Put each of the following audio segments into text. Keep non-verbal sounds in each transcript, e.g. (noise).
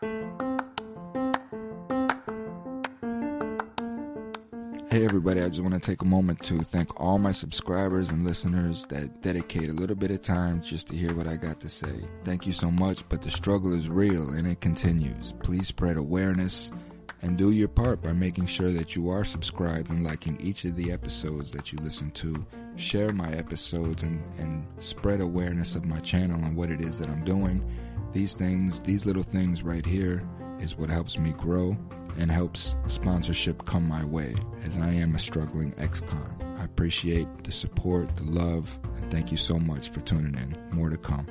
Hey, everybody, I just want to take a moment to thank all my subscribers and listeners that dedicate a little bit of time just to hear what I got to say. Thank you so much, but the struggle is real and it continues. Please spread awareness and do your part by making sure that you are subscribed and liking each of the episodes that you listen to. Share my episodes and, and spread awareness of my channel and what it is that I'm doing. These things, these little things right here, is what helps me grow and helps sponsorship come my way as I am a struggling ex-con. I appreciate the support, the love, and thank you so much for tuning in. More to come.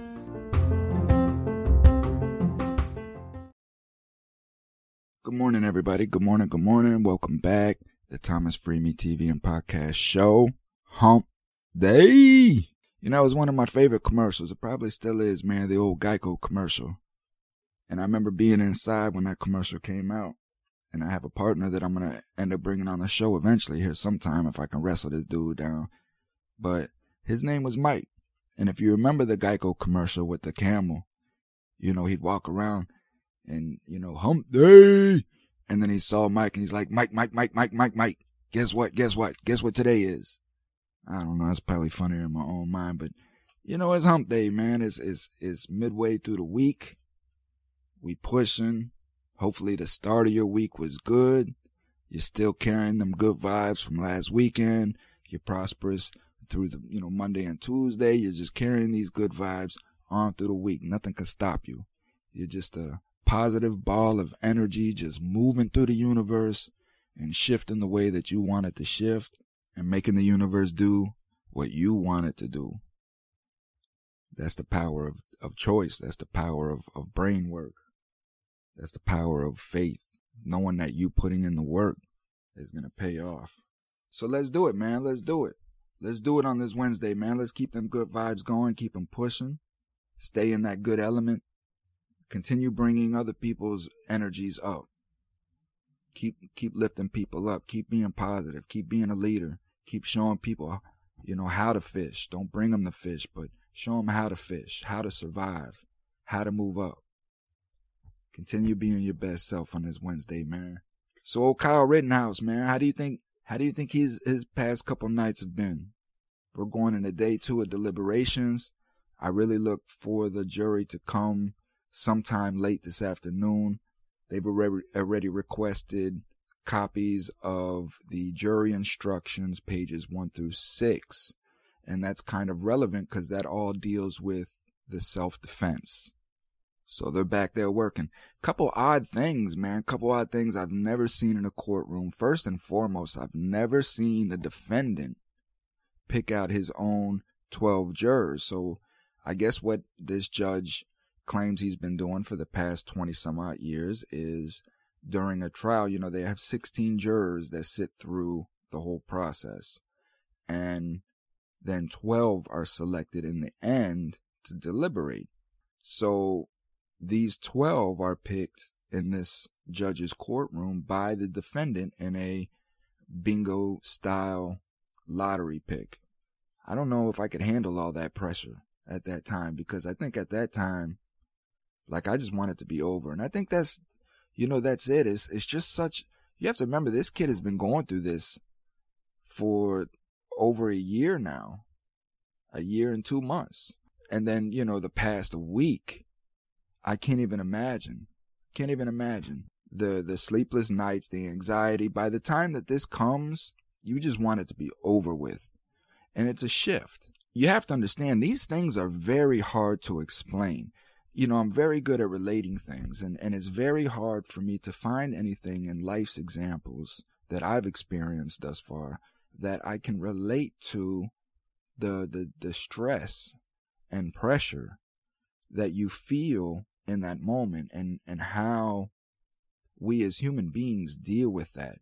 Good morning, everybody. Good morning, good morning. Welcome back. The Thomas Freemy TV and Podcast Show. Hump Day. You know, it was one of my favorite commercials. It probably still is, man, the old Geico commercial. And I remember being inside when that commercial came out and I have a partner that I'm gonna end up bringing on the show eventually here sometime if I can wrestle this dude down. But his name was Mike, and if you remember the Geico commercial with the camel, you know he'd walk around and you know hump day, and then he saw Mike and he's like Mike, Mike, Mike, Mike, Mike, Mike. Guess what? Guess what? Guess what today is? I don't know. It's probably funnier in my own mind, but you know it's hump day, man. It's it's it's midway through the week. We pushing Hopefully the start of your week was good. You're still carrying them good vibes from last weekend. You're prosperous through the, you know, Monday and Tuesday. You're just carrying these good vibes on through the week. Nothing can stop you. You're just a positive ball of energy just moving through the universe and shifting the way that you want it to shift and making the universe do what you want it to do. That's the power of, of choice. That's the power of, of brain work. That's the power of faith, knowing that you putting in the work is going to pay off. So let's do it, man. Let's do it. Let's do it on this Wednesday, man. Let's keep them good vibes going, keep them pushing, stay in that good element, continue bringing other people's energies up. Keep keep lifting people up, keep being positive, keep being a leader, keep showing people, you know, how to fish. Don't bring them the fish, but show them how to fish, how to survive, how to move up. Continue being your best self on this Wednesday, man. So old Kyle Rittenhouse, man, how do you think how do you think his his past couple nights have been? We're going into day two of deliberations. I really look for the jury to come sometime late this afternoon. They've already already requested copies of the jury instructions, pages one through six. And that's kind of relevant because that all deals with the self defense. So they're back there working. Couple odd things, man. Couple odd things I've never seen in a courtroom. First and foremost, I've never seen the defendant pick out his own 12 jurors. So I guess what this judge claims he's been doing for the past 20 some odd years is during a trial, you know, they have 16 jurors that sit through the whole process. And then 12 are selected in the end to deliberate. So these 12 are picked in this judge's courtroom by the defendant in a bingo style lottery pick. I don't know if I could handle all that pressure at that time because I think at that time, like I just want it to be over. And I think that's, you know, that's it. It's, it's just such, you have to remember this kid has been going through this for over a year now, a year and two months. And then, you know, the past week, I can't even imagine. Can't even imagine the the sleepless nights, the anxiety. By the time that this comes, you just want it to be over with. And it's a shift. You have to understand these things are very hard to explain. You know, I'm very good at relating things and, and it's very hard for me to find anything in life's examples that I've experienced thus far that I can relate to the the, the stress and pressure that you feel in that moment and, and how we as human beings deal with that.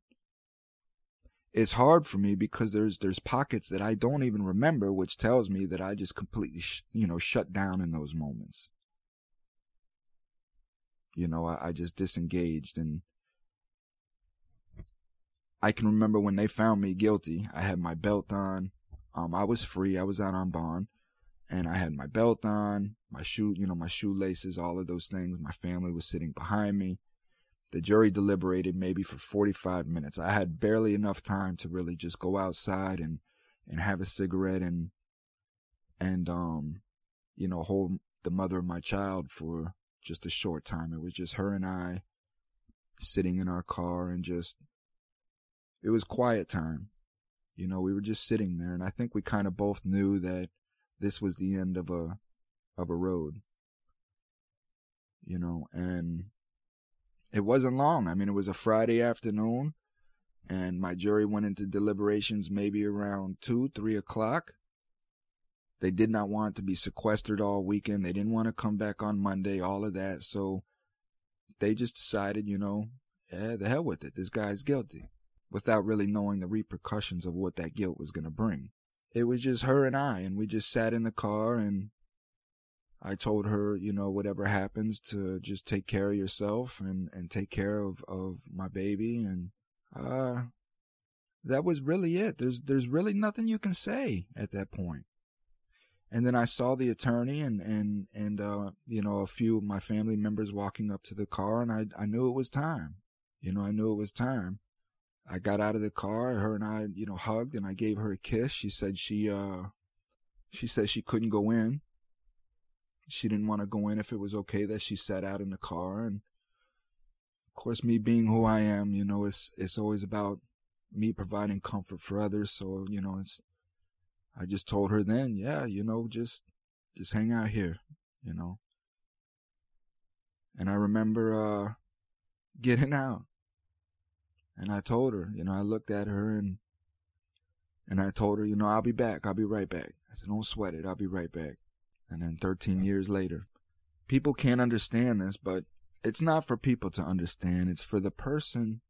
It's hard for me because there's there's pockets that I don't even remember, which tells me that I just completely sh- you know shut down in those moments. You know, I, I just disengaged and I can remember when they found me guilty. I had my belt on. Um, I was free. I was out on bond, and I had my belt on, my shoe, you know, my shoelaces, all of those things. My family was sitting behind me. The jury deliberated maybe for 45 minutes. I had barely enough time to really just go outside and, and have a cigarette and, and, um, you know, hold the mother of my child for just a short time. It was just her and I sitting in our car and just, it was quiet time. You know, we were just sitting there and I think we kind of both knew that this was the end of a, of a road. You know, and it wasn't long. I mean, it was a Friday afternoon and my jury went into deliberations maybe around two, three o'clock. They did not want to be sequestered all weekend. They didn't want to come back on Monday, all of that. So they just decided, you know, eh, the hell with it. This guy's guilty without really knowing the repercussions of what that guilt was going to bring. It was just her and I, and we just sat in the car and I told her, you know, whatever happens to just take care of yourself and, and take care of, of my baby. And, uh, that was really it. There's, there's really nothing you can say at that point. And then I saw the attorney and, and, and, uh, you know, a few of my family members walking up to the car and I, I knew it was time. You know, I knew it was time. I got out of the car, her and I, you know, hugged and I gave her a kiss. She said she, uh, she said she couldn't go in. She didn't want to go in if it was okay that she sat out in the car. And of course, me being who I am, you know, it's, it's always about me providing comfort for others. So, you know, it's, I just told her then, yeah, you know, just, just hang out here, you know. And I remember, uh, getting (laughs) out. And I told her, you know, I looked at her and, and I told her, you know, I'll be back. I'll be right back. I said, don't sweat it. I'll be right back. And then 13 years later, people can't understand this, but it's not for people to understand. It's for the person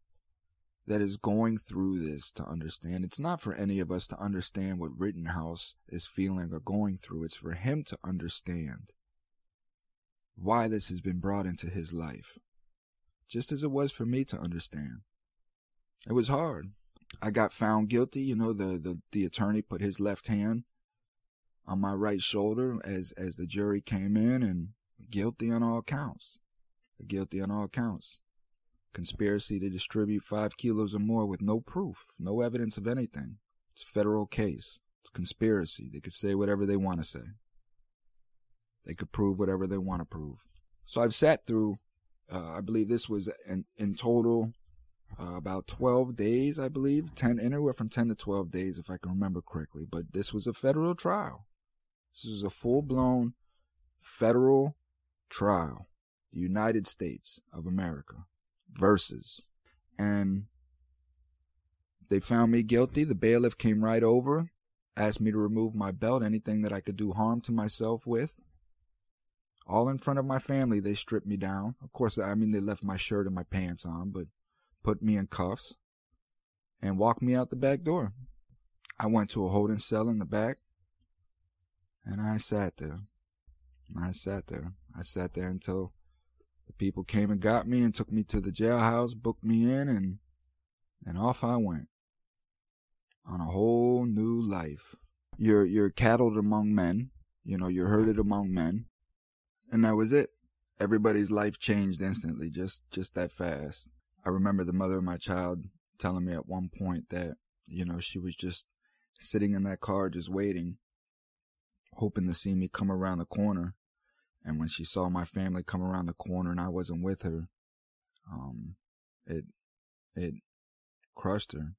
that is going through this to understand. It's not for any of us to understand what Rittenhouse is feeling or going through. It's for him to understand why this has been brought into his life. Just as it was for me to understand. It was hard. I got found guilty. You know, the, the, the attorney put his left hand on my right shoulder as, as the jury came in and guilty on all counts. Guilty on all counts. Conspiracy to distribute five kilos or more with no proof, no evidence of anything. It's a federal case. It's conspiracy. They could say whatever they want to say. They could prove whatever they want to prove. So I've sat through, uh, I believe this was in, in total uh, about 12 days, I believe, 10, anywhere from 10 to 12 days, if I can remember correctly. But this was a federal trial. This was a full blown federal trial. The United States of America versus. And they found me guilty. The bailiff came right over, asked me to remove my belt, anything that I could do harm to myself with. All in front of my family, they stripped me down. Of course, I mean, they left my shirt and my pants on, but put me in cuffs, and walked me out the back door. I went to a holding cell in the back, and I sat there. I sat there. I sat there until the people came and got me and took me to the jailhouse, booked me in, and and off I went on a whole new life. You're you're cattled among men, you know, you're herded among men, and that was it. Everybody's life changed instantly, just just that fast. I remember the mother of my child telling me at one point that, you know, she was just sitting in that car just waiting, hoping to see me come around the corner. And when she saw my family come around the corner and I wasn't with her, um, it, it crushed her.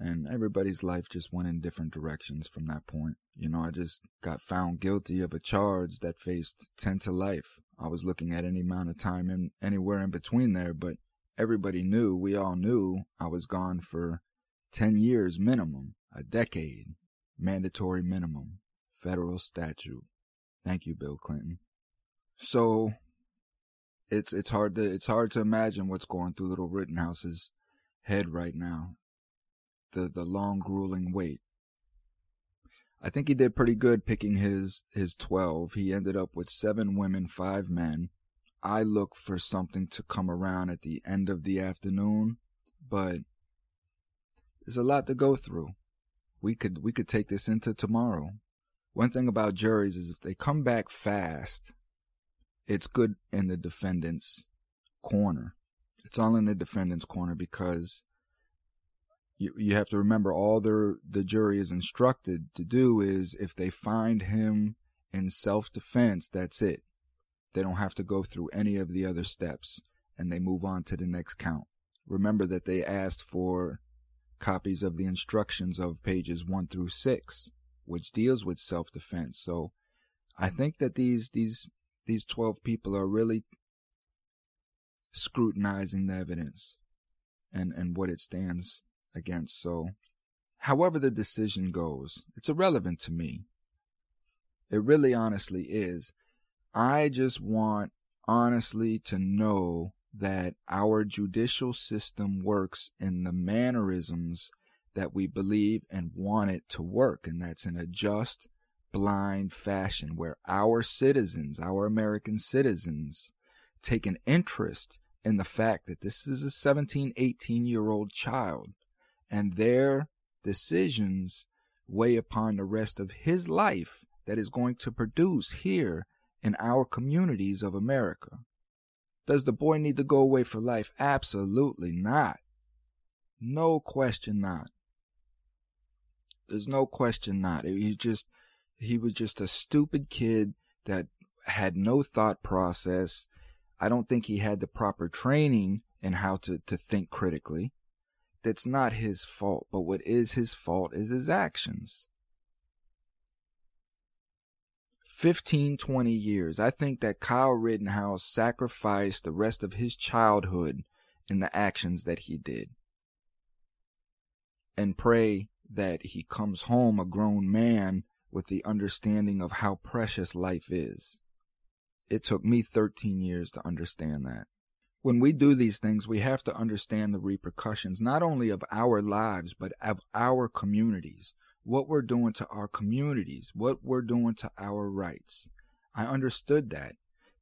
And everybody's life just went in different directions from that point. You know, I just got found guilty of a charge that faced 10 to life. I was looking at any amount of time in anywhere in between there, but everybody knew, we all knew I was gone for 10 years minimum, a decade, mandatory minimum, federal statute. Thank you, Bill Clinton. So it's it's hard to it's hard to imagine what's going through little Rittenhouse's head right now. The the long grueling wait. I think he did pretty good picking his his 12. He ended up with 7 women, 5 men. I look for something to come around at the end of the afternoon, but there's a lot to go through. We could we could take this into tomorrow. one thing about juries is if they come back fast, it's good in the defendant's corner. It's all in the defendant's corner because you you have to remember all the the jury is instructed to do is if they find him in self defense, that's it. They don't have to go through any of the other steps and they move on to the next count. Remember that they asked for copies of the instructions of pages 1 through 6 which deals with self defense. So I think that these these these 12 people are really scrutinizing the evidence and and what it stands against. So however the decision goes, it's irrelevant to me. It really honestly is. I just want honestly to know that our judicial system works in the mannerisms that we believe and want it to work, and that's in a just, blind fashion where our citizens, our American citizens, take an interest in the fact that this is a 17, 18 year old child, and their decisions weigh upon the rest of his life that is going to produce here in our communities of America. Does the boy need to go away for life? Absolutely not. No question not. There's no question not. He just he was just a stupid kid that had no thought process. I don't think he had the proper training in how to, to think critically. That's not his fault, but what is his fault is his actions. 15, 20 years. I think that Kyle Rittenhouse sacrificed the rest of his childhood in the actions that he did. And pray that he comes home a grown man with the understanding of how precious life is. It took me 13 years to understand that. When we do these things, we have to understand the repercussions, not only of our lives, but of our communities what we're doing to our communities, what we're doing to our rights. I understood that.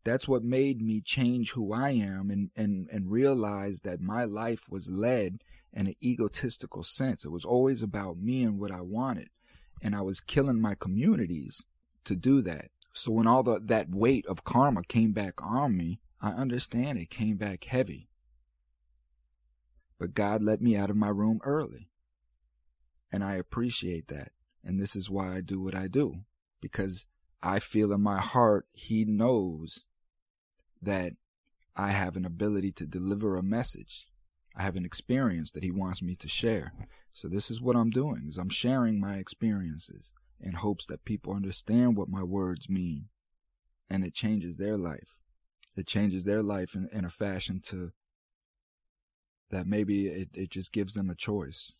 That's what made me change who I am and, and, and realize that my life was led in an egotistical sense. It was always about me and what I wanted. And I was killing my communities to do that. So when all the, that weight of karma came back on me, I understand it came back heavy. But God let me out of my room early. And I appreciate that. And this is why I do what I do. Because I feel in my heart, He knows that I have an ability to deliver a message. I have an experience that He wants me to share. So this is what I'm doing, is I'm sharing my experiences in hopes that people understand what my words mean. And it changes their life. It changes their life in, in a fashion to that maybe it, it just gives them a choice.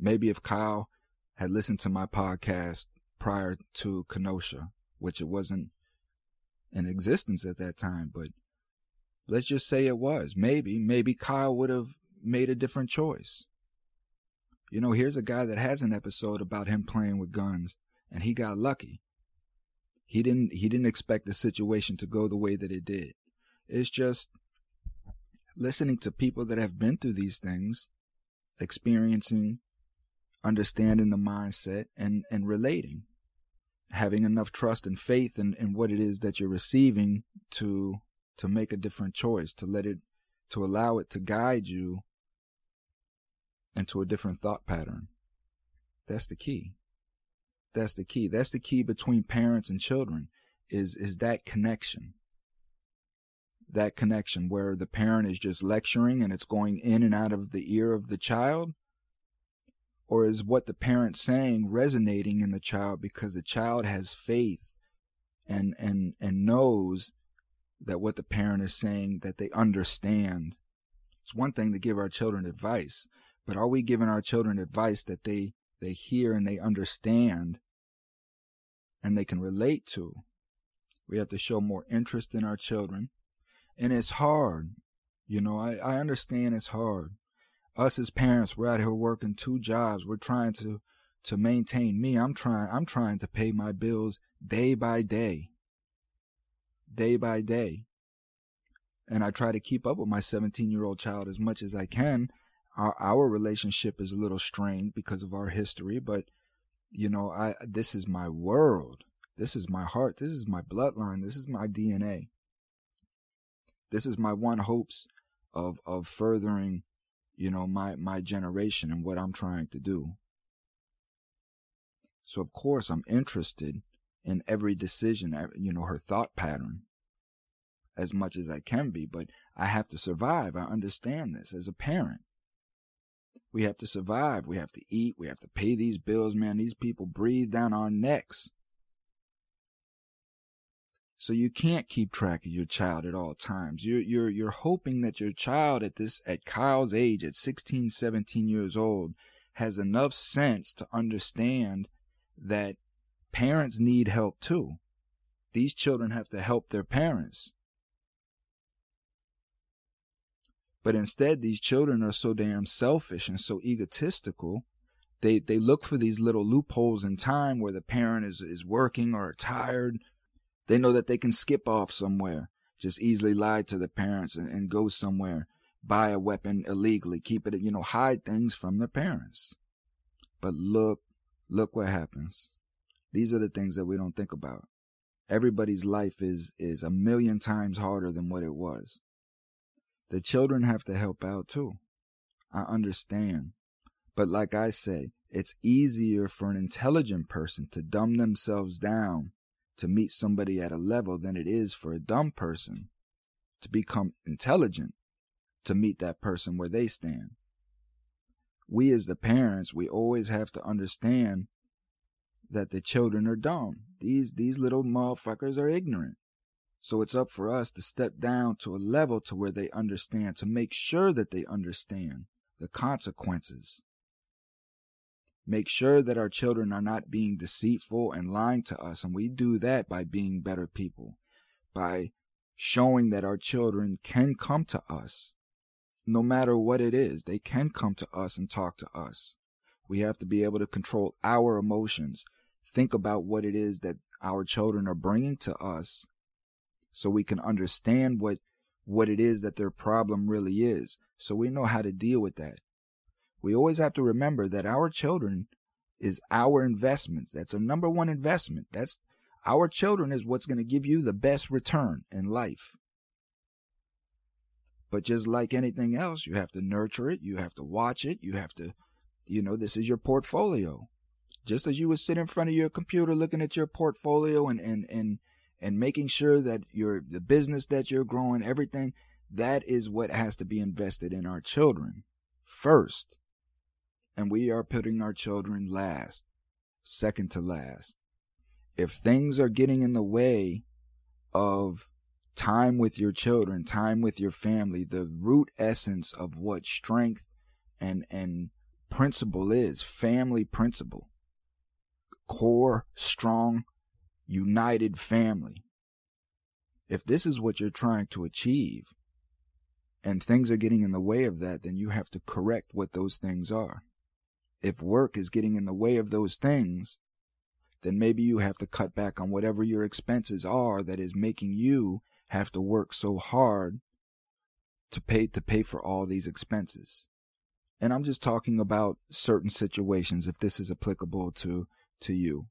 Maybe if Kyle had listened to my podcast prior to Kenosha, which it wasn't in existence at that time, but let's just say it was. Maybe, maybe Kyle would have made a different choice. You know, here's a guy that has an episode about him playing with guns, and he got lucky. He didn't he didn't expect the situation to go the way that it did. It's just listening to people that have been through these things, experiencing understanding the mindset and, and relating, having enough trust and faith in, in what it is that you're receiving to to make a different choice, to let it to allow it to guide you into a different thought pattern. That's the key. That's the key. That's the key between parents and children is is that connection. That connection where the parent is just lecturing and it's going in and out of the ear of the child or is what the parent's saying resonating in the child because the child has faith and and and knows that what the parent is saying that they understand it's one thing to give our children advice but are we giving our children advice that they they hear and they understand and they can relate to we have to show more interest in our children and it's hard you know i i understand it's hard us as parents, we're out here working two jobs. We're trying to to maintain me. I'm trying I'm trying to pay my bills day by day. Day by day. And I try to keep up with my 17-year-old child as much as I can. Our our relationship is a little strained because of our history, but You know, I this is my world. This is my heart. This is my bloodline. This is my DNA. This is my one hopes of of furthering, you know, my my generation and what I'm trying to do. So of course I'm interested in every decision, you know, her thought pattern as much as I can be, but I have to survive. I understand this as a parent. We have to survive. We have to eat. We have to pay these bills, man. These people breathe down our necks. So you can't keep track of your child at all times. You're, you're, you're hoping that your child at this, at Kyle's age, at 16, 17 years old, has enough sense to understand that parents need help too. These children have to help their parents. But instead, these children are so damn selfish and so egotistical. They they look for these little loopholes in time where the parent is, is working or tired. They know that they can skip off somewhere, just easily lie to the parents and, and go somewhere, buy a weapon illegally, keep it, you know, hide things from their parents. But look, look what happens. These are the things that we don't think about. Everybody's life is is a million times harder than what it was. The children have to help out too. I understand. But like I say, it's easier for an intelligent person to dumb themselves down to meet somebody at a level than it is for a dumb person to become intelligent to meet that person where they stand. We as the parents, we always have to understand that the children are dumb. These these little motherfuckers are ignorant. So it's up for us to step down to a level to where they understand, to make sure that they understand the consequences. Make sure that our children are not being deceitful and lying to us. And we do that by being better people, by showing that our children can come to us. No matter what it is, they can come to us and talk to us. We have to be able to control our emotions, think about what it is that our children are bringing to us so we can understand what what it is that their problem really is. So we know how to deal with that. We always have to remember that our children is our investments. That's a number one investment. That's our children is what's going to give you the best return in life. But just like anything else you have to nurture it you have to watch it you have to you know this is your portfolio. Just as you would sit in front of your computer looking at your portfolio and and and and making sure that your the business that you're growing, everything, that is what has to be invested in our children first. And we are putting our children last, second to last. If things are getting in the way of time with your children, time with your family, the root essence of what strength and and principle is, family principle. Core, strong, united family. If this is what you're trying to achieve and things are getting in the way of that, then you have to correct what those things are. If work is getting in the way of those things, then maybe you have to cut back on whatever your expenses are that is making you have to work so hard to pay to pay for all these expenses. And I'm just talking about certain situations if this is applicable to to you.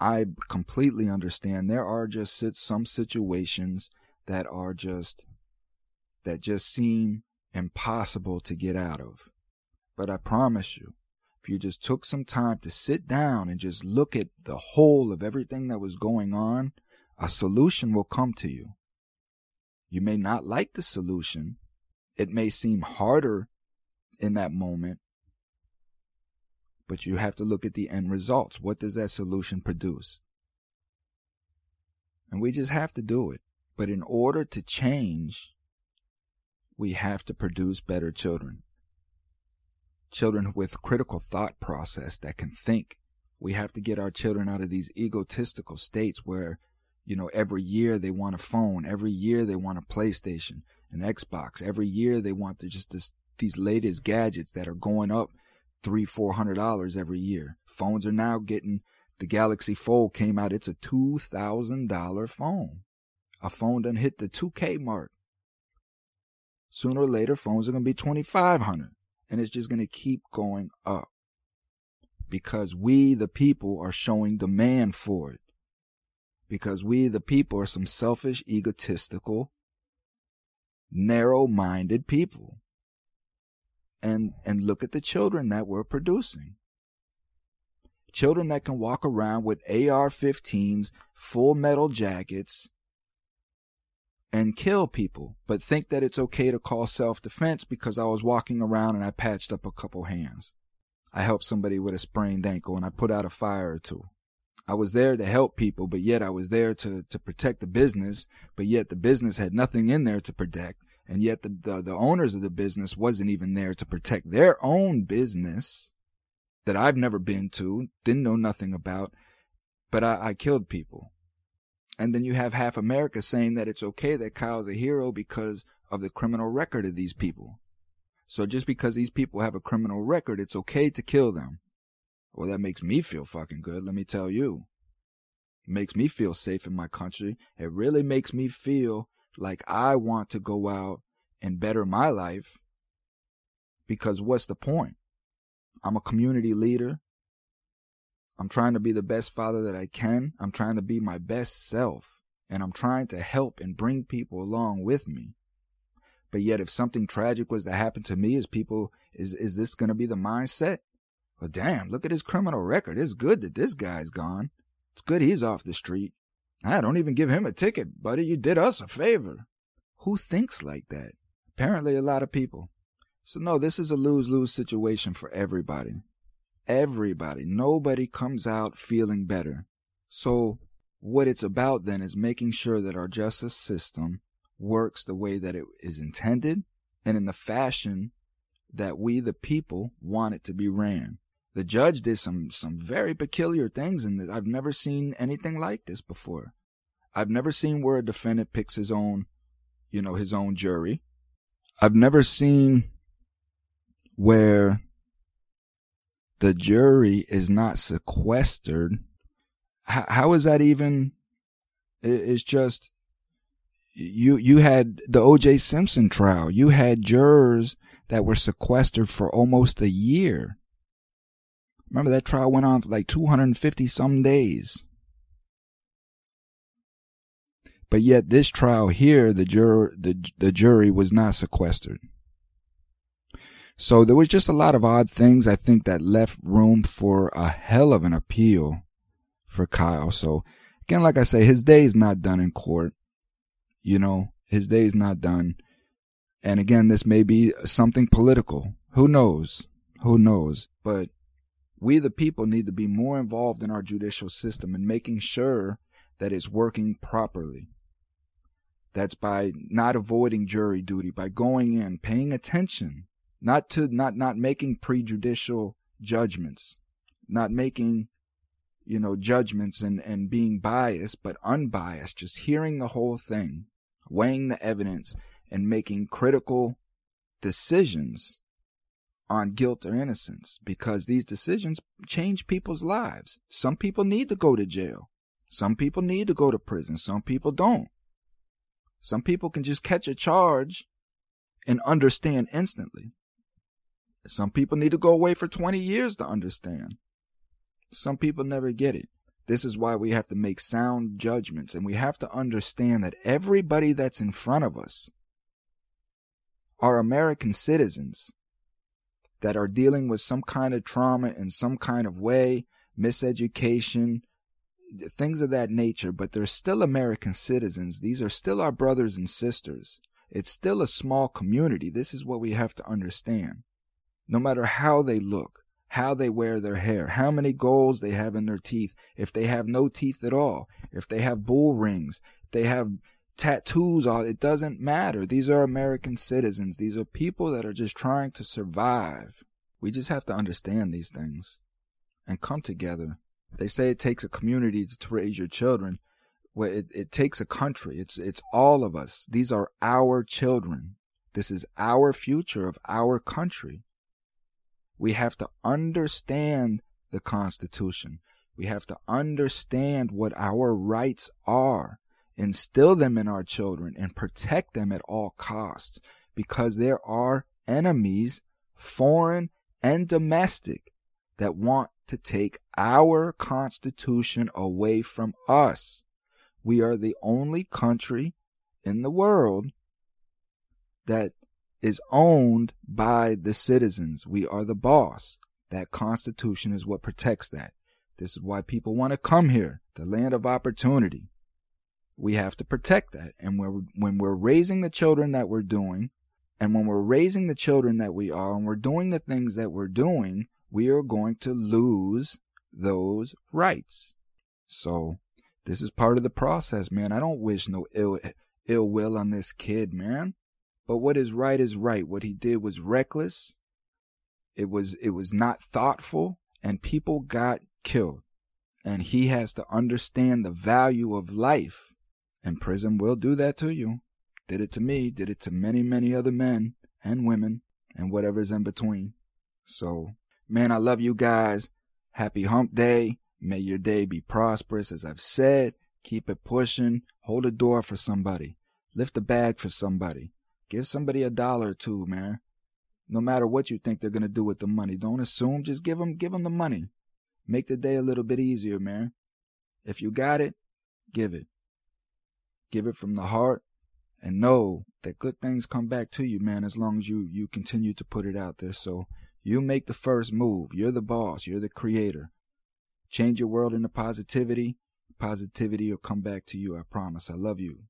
I completely understand. There are just some situations that are just, that just seem impossible to get out of. But I promise you, if you just took some time to sit down and just look at the whole of everything that was going on, a solution will come to you. You may not like the solution. It may seem harder in that moment, but you have to look at the end results. What does that solution produce? And we just have to do it. But in order to change, we have to produce better children. Children with critical thought process that can think. We have to get our children out of these egotistical states where, you know, every year they want a phone, every year they want a PlayStation, an Xbox, every year they want just this, these latest gadgets that are going up three, four hundred dollars every year. Phones are now getting the Galaxy Fold came out. It's a two thousand dollar phone. A phone done hit the two K mark. Sooner or later, phones are gonna be twenty five hundred, and it's just gonna keep going up. because we, the people, are showing demand for it. Because we, the people, are some selfish, egotistical, narrow minded people. And, and look at the children that we're producing. Children that can walk around with AR 15s, full metal jackets, and kill people, but think that it's okay to call self defense because I was walking around and I patched up a couple hands. I helped somebody with a sprained ankle and I put out a fire or two. I was there to help people, but yet I was there to, to protect the business, but yet the business had nothing in there to protect. And yet the, the, the owners of the business wasn't even there to protect their own business that I've never been to, didn't know nothing about, but I, I killed people. And then you have half America saying that it's okay that Kyle's a hero because of the criminal record of these people. So just because these people have a criminal record, it's okay to kill them. Well, that makes me feel fucking good, let me tell you. It makes me feel safe in my country. It really makes me feel like I want to go out and better my life. Because what's the point? I'm a community leader. I'm trying to be the best father that I can. I'm trying to be my best self. And I'm trying to help and bring people along with me. But yet, if something tragic was to happen to me, is people, is, is this going to be the mindset? Well, damn, look at his criminal record. It's good that this guy's gone. It's good he's off the street. I don't even give him a ticket, buddy. You did us a favor. Who thinks like that? Apparently, a lot of people. So, no, this is a lose lose situation for everybody. Everybody. Nobody comes out feeling better. So, what it's about then is making sure that our justice system works the way that it is intended and in the fashion that we, the people, want it to be ran. The judge did some, some very peculiar things and. I've never seen anything like this before. I've never seen where a defendant picks his own, you know, his own jury. I've never seen where the jury is not sequestered, how, how is that even? It's just you you had the O.J. Simpson trial. You had jurors that were sequestered for almost a year. Remember that trial went on for like 250 some days. But yet this trial here, the juror the the jury was not sequestered. So there was just a lot of odd things I think that left room for a hell of an appeal for Kyle. So again, like I say, his day is not done in court. You know, his day is not done. And again, this may be something political. Who knows? Who knows? But we, the people, need to be more involved in our judicial system and making sure that it's working properly. That's by not avoiding jury duty, by going in, paying attention, not to not not making prejudicial judgments not making you know judgments and and being biased but unbiased just hearing the whole thing weighing the evidence and making critical decisions on guilt or innocence because these decisions change people's lives. Some people need to go to jail. Some people need to go to prison. Some people don't. Some people can just catch a charge and understand instantly. Some people need to go away for 20 years to understand. Some people never get it. This is why we have to make sound judgments and we have to understand that everybody that's in front of us are American citizens that are dealing with some kind of trauma in some kind of way, miseducation, things of that nature, but they're still American citizens. These are still our brothers and sisters. It's still a small community. This is what we have to understand no matter how they look, how they wear their hair, how many goals they have in their teeth, if they have no teeth at all, if they have bull rings, if they have tattoos all it doesn't matter. These are American citizens. These are people that are just trying to survive. We just have to understand these things and come together. They say it takes a community to raise your children. Well, it, it takes a country. It's it's all of us. These are our children. This is our future of our country. We have to understand the Constitution. We have to understand what our rights are, instill them in our children, and protect them at all costs because there are enemies, foreign and domestic, that want to take our Constitution away from us. We are the only country in the world that is owned by the citizens. We are the boss. That Constitution is what protects that. This is why people want to come here, the land of opportunity. We have to protect that. And we're, when we're raising the children that we're doing, and when we're raising the children that we are, and we're doing the things that we're doing, we are going to lose those rights. So, this is part of the process, man. I don't wish no ill, ill will on this kid, man. But what is right is right. What he did was reckless. It was, it was not thoughtful and people got killed. And he has to understand the value of life. And prison will do that to you. Did it to me, did it to many, many other men and women and whatever's in between. So, man, I love you guys. Happy hump day. May your day be prosperous. As I've said, keep it pushing. Hold a door for somebody. Lift a bag for somebody. Give somebody a dollar or two, man. No matter what you think they're going to do with the money. Don't assume. Just give them, give them the money. Make the day a little bit easier, man. If you got it, give it. Give it from the heart and know that good things come back to you, man, as long as you, you continue to put it out there. So you make the first move. You're the boss. You're the creator. Change your world into positivity. Positivity will come back to you. I promise. I love you.